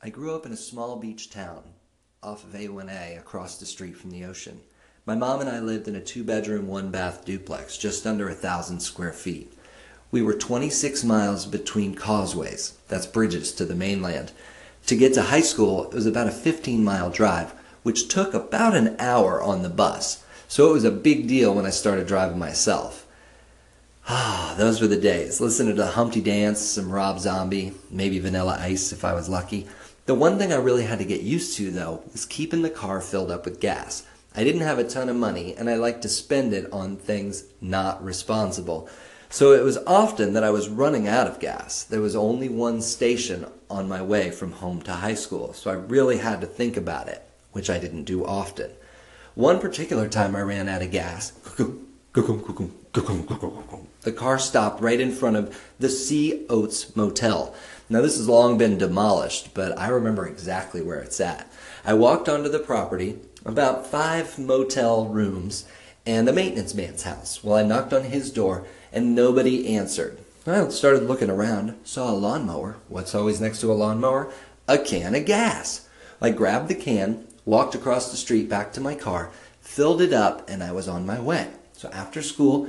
I grew up in a small beach town off of A1A across the street from the ocean. My mom and I lived in a two bedroom, one bath duplex, just under a thousand square feet. We were 26 miles between causeways, that's bridges to the mainland. To get to high school, it was about a 15 mile drive, which took about an hour on the bus. So it was a big deal when I started driving myself. Ah, those were the days. Listening to the Humpty Dance, some Rob Zombie, maybe Vanilla Ice if I was lucky. The one thing I really had to get used to, though, was keeping the car filled up with gas. I didn't have a ton of money, and I liked to spend it on things not responsible. So it was often that I was running out of gas. There was only one station on my way from home to high school, so I really had to think about it, which I didn't do often. One particular time I ran out of gas, the car stopped right in front of the Sea Oats Motel. Now, this has long been demolished, but I remember exactly where it's at. I walked onto the property, about five motel rooms, and a maintenance man's house. Well, I knocked on his door, and nobody answered. I started looking around, saw a lawnmower. What's always next to a lawnmower? A can of gas. I grabbed the can, walked across the street back to my car, filled it up, and I was on my way. So after school,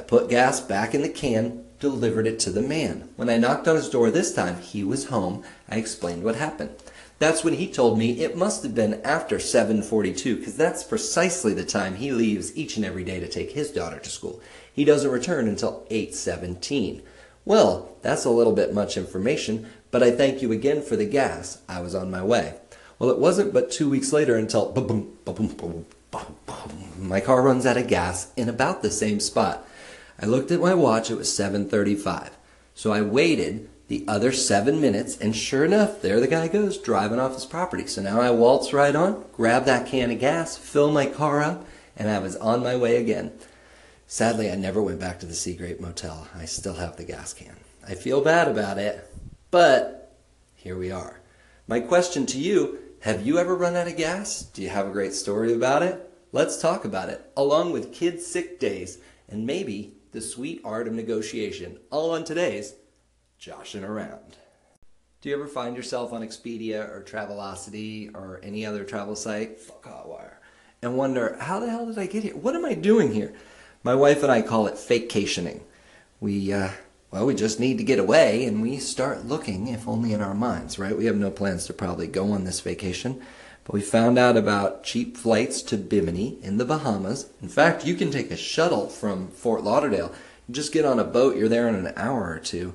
I put gas back in the can, delivered it to the man. When I knocked on his door this time, he was home. I explained what happened. That's when he told me it must have been after 7:42 because that's precisely the time he leaves each and every day to take his daughter to school. He doesn't return until 8:17. Well, that's a little bit much information, but I thank you again for the gas. I was on my way. Well, it wasn't but 2 weeks later until my car runs out of gas in about the same spot. I looked at my watch, it was 7:35. So I waited the other 7 minutes and sure enough, there the guy goes driving off his property. So now I waltz right on, grab that can of gas, fill my car up, and I was on my way again. Sadly, I never went back to the Sea Grape Motel. I still have the gas can. I feel bad about it, but here we are. My question to you, have you ever run out of gas? Do you have a great story about it? Let's talk about it, along with kids' sick days and maybe the sweet art of negotiation, all on today's Joshing Around. Do you ever find yourself on Expedia or Travelocity or any other travel site, fuck Hotwire, and wonder, how the hell did I get here? What am I doing here? My wife and I call it vacationing. We, uh, well, we just need to get away and we start looking, if only in our minds, right? We have no plans to probably go on this vacation. But we found out about cheap flights to Bimini in the Bahamas. In fact, you can take a shuttle from Fort Lauderdale. You just get on a boat, you're there in an hour or two.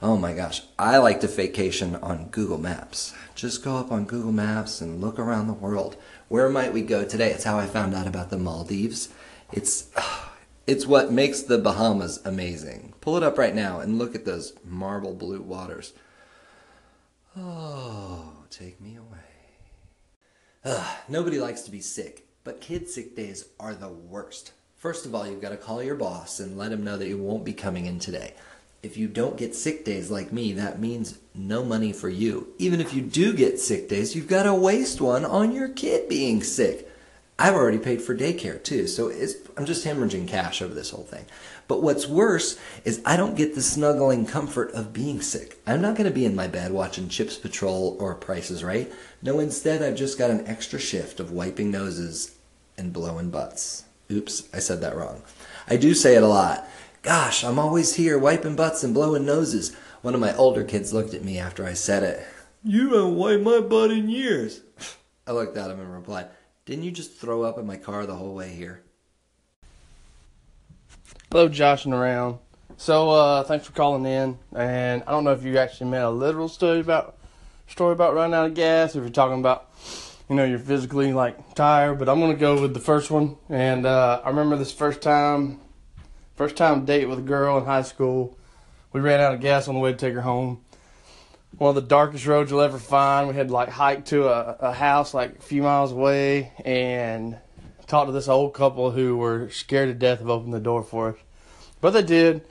Oh my gosh, I like to vacation on Google Maps. Just go up on Google Maps and look around the world. Where might we go today? It's how I found out about the Maldives. It's it's what makes the Bahamas amazing. Pull it up right now and look at those marble blue waters. Oh, take me away. Ugh, nobody likes to be sick, but kid sick days are the worst. First of all, you've got to call your boss and let him know that you won't be coming in today. If you don't get sick days like me, that means no money for you. Even if you do get sick days, you've got to waste one on your kid being sick. I've already paid for daycare too, so I'm just hemorrhaging cash over this whole thing. But what's worse is I don't get the snuggling comfort of being sick. I'm not going to be in my bed watching Chips Patrol or Prices Right. No, instead, I've just got an extra shift of wiping noses and blowing butts. Oops, I said that wrong. I do say it a lot. Gosh, I'm always here wiping butts and blowing noses. One of my older kids looked at me after I said it. You haven't wiped my butt in years. I looked at him and replied, Didn't you just throw up in my car the whole way here? Hello, joshing around. So, uh, thanks for calling in. And I don't know if you actually made a literal story about story about running out of gas, or if you're talking about, you know, you're physically like tired. But I'm gonna go with the first one. And uh, I remember this first time, first time date with a girl in high school. We ran out of gas on the way to take her home. One of the darkest roads you'll ever find. We had like hike to a, a house like a few miles away and talked to this old couple who were scared to death of opening the door for us. But they did.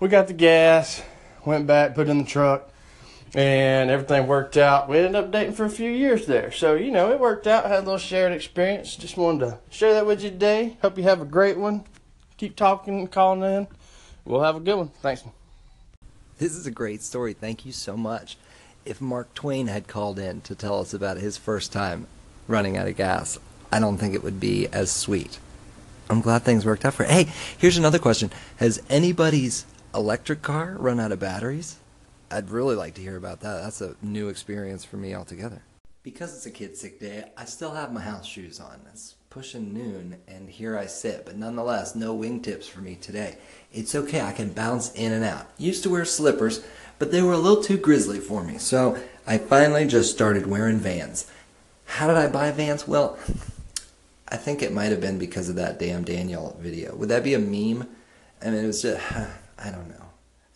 We got the gas, went back, put it in the truck, and everything worked out. We ended up dating for a few years there. So, you know, it worked out, had a little shared experience. Just wanted to share that with you today. Hope you have a great one. Keep talking and calling in. We'll have a good one. Thanks. This is a great story. Thank you so much. if Mark Twain had called in to tell us about his first time running out of gas, I don't think it would be as sweet. I'm glad things worked out for. Hey, here's another question: Has anybody's electric car run out of batteries? I'd really like to hear about that. That's a new experience for me altogether. Because it's a kid sick day, I still have my house shoes on. It's pushing noon, and here I sit, but nonetheless, no wingtips for me today. It's okay, I can bounce in and out. Used to wear slippers, but they were a little too grizzly for me, so I finally just started wearing vans. How did I buy vans? Well, I think it might have been because of that damn Daniel video. Would that be a meme? I mean, it was just, I don't know.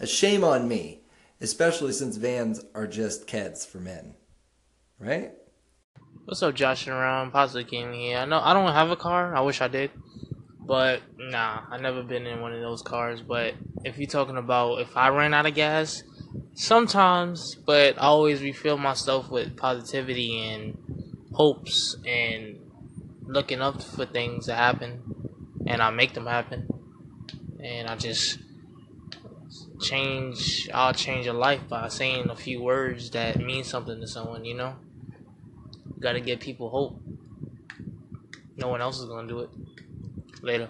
A shame on me, especially since vans are just keds for men. Right? What's up, Joshing Around? Positive Gaming here. I know I don't have a car. I wish I did, but nah, I never been in one of those cars. But if you're talking about if I ran out of gas, sometimes, but I always refill myself with positivity and hopes and looking up for things to happen, and I make them happen, and I just change. I'll change a life by saying a few words that mean something to someone. You know got to give people hope. No one else is to do it. Later.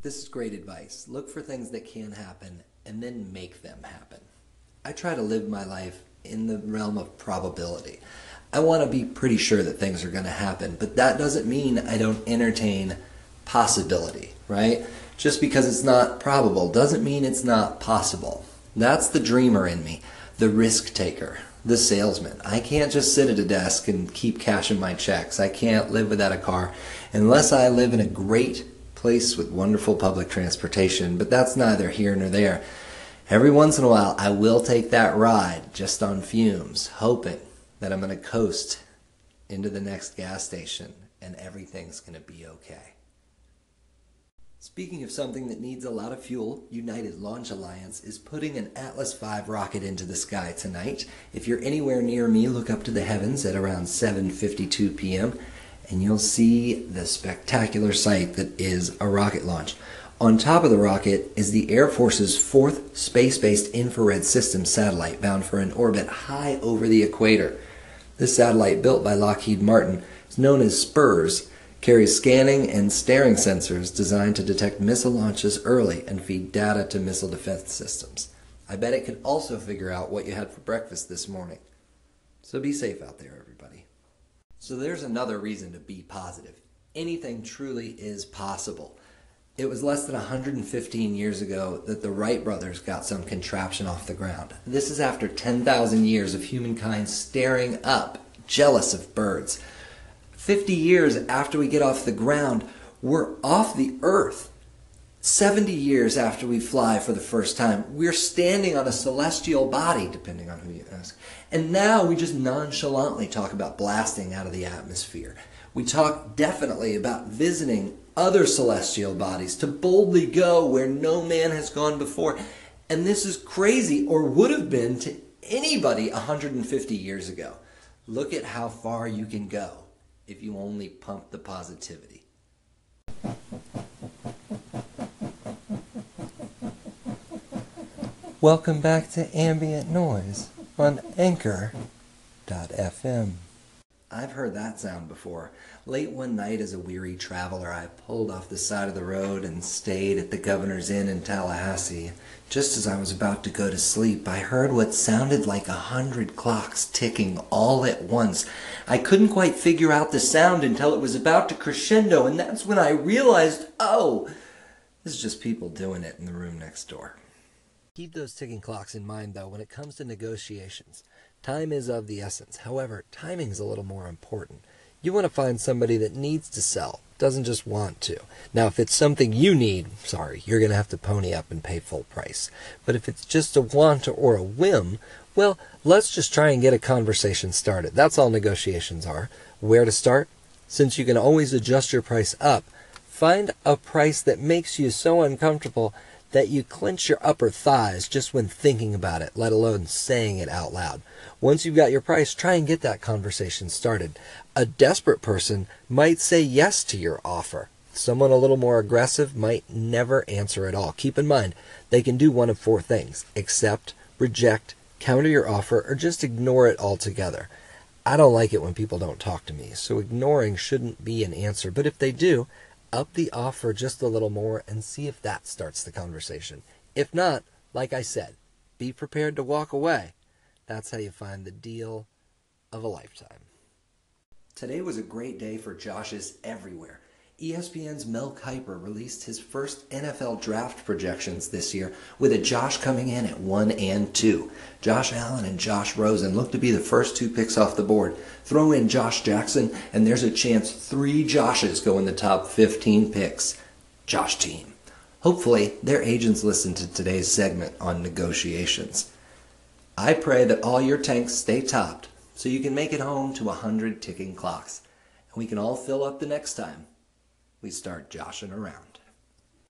This is great advice. Look for things that can happen and then make them happen. I try to live my life in the realm of probability. I want to be pretty sure that things are going to happen, but that doesn't mean I don't entertain possibility, right? Just because it's not probable doesn't mean it's not possible. That's the dreamer in me, the risk taker the salesman. I can't just sit at a desk and keep cashing my checks. I can't live without a car unless I live in a great place with wonderful public transportation, but that's neither here nor there. Every once in a while, I will take that ride just on fumes, hoping that I'm going to coast into the next gas station and everything's going to be okay. Speaking of something that needs a lot of fuel, United Launch Alliance is putting an Atlas V rocket into the sky tonight. If you're anywhere near me, look up to the heavens at around 7:52 p.m. and you'll see the spectacular sight that is a rocket launch. On top of the rocket is the Air Force's fourth space-based infrared system satellite bound for an orbit high over the equator. This satellite, built by Lockheed Martin, is known as SBIRS carries scanning and staring sensors designed to detect missile launches early and feed data to missile defense systems. I bet it could also figure out what you had for breakfast this morning. So be safe out there, everybody. So there's another reason to be positive. Anything truly is possible. It was less than 115 years ago that the Wright brothers got some contraption off the ground. This is after 10,000 years of humankind staring up, jealous of birds. 50 years after we get off the ground, we're off the earth. 70 years after we fly for the first time, we're standing on a celestial body, depending on who you ask. And now we just nonchalantly talk about blasting out of the atmosphere. We talk definitely about visiting other celestial bodies to boldly go where no man has gone before. And this is crazy, or would have been to anybody 150 years ago. Look at how far you can go if you only pump the positivity. Welcome back to Ambient Noise on Anchor.fm. I've heard that sound before. Late one night, as a weary traveler, I pulled off the side of the road and stayed at the Governor's Inn in Tallahassee. Just as I was about to go to sleep, I heard what sounded like a hundred clocks ticking all at once. I couldn't quite figure out the sound until it was about to crescendo, and that's when I realized, oh, this is just people doing it in the room next door. Keep those ticking clocks in mind, though, when it comes to negotiations. Time is of the essence. However, timing is a little more important. You want to find somebody that needs to sell, doesn't just want to. Now, if it's something you need, sorry, you're going to have to pony up and pay full price. But if it's just a want or a whim, well, let's just try and get a conversation started. That's all negotiations are. Where to start? Since you can always adjust your price up, find a price that makes you so uncomfortable that you clench your upper thighs just when thinking about it, let alone saying it out loud. Once you've got your price, try and get that conversation started. A desperate person might say yes to your offer. Someone a little more aggressive might never answer at all. Keep in mind, they can do one of four things accept, reject, counter your offer, or just ignore it altogether. I don't like it when people don't talk to me, so ignoring shouldn't be an answer. But if they do, up the offer just a little more and see if that starts the conversation. If not, like I said, be prepared to walk away. That's how you find the deal of a lifetime. Today was a great day for Josh's everywhere. ESPN's Mel Kiper released his first NFL draft projections this year, with a Josh coming in at 1 and 2. Josh Allen and Josh Rosen look to be the first two picks off the board. Throw in Josh Jackson, and there's a chance three Joshes go in the top 15 picks. Josh team. Hopefully, their agents listen to today's segment on negotiations. I pray that all your tanks stay topped so you can make it home to a hundred ticking clocks. And we can all fill up the next time we start joshing around.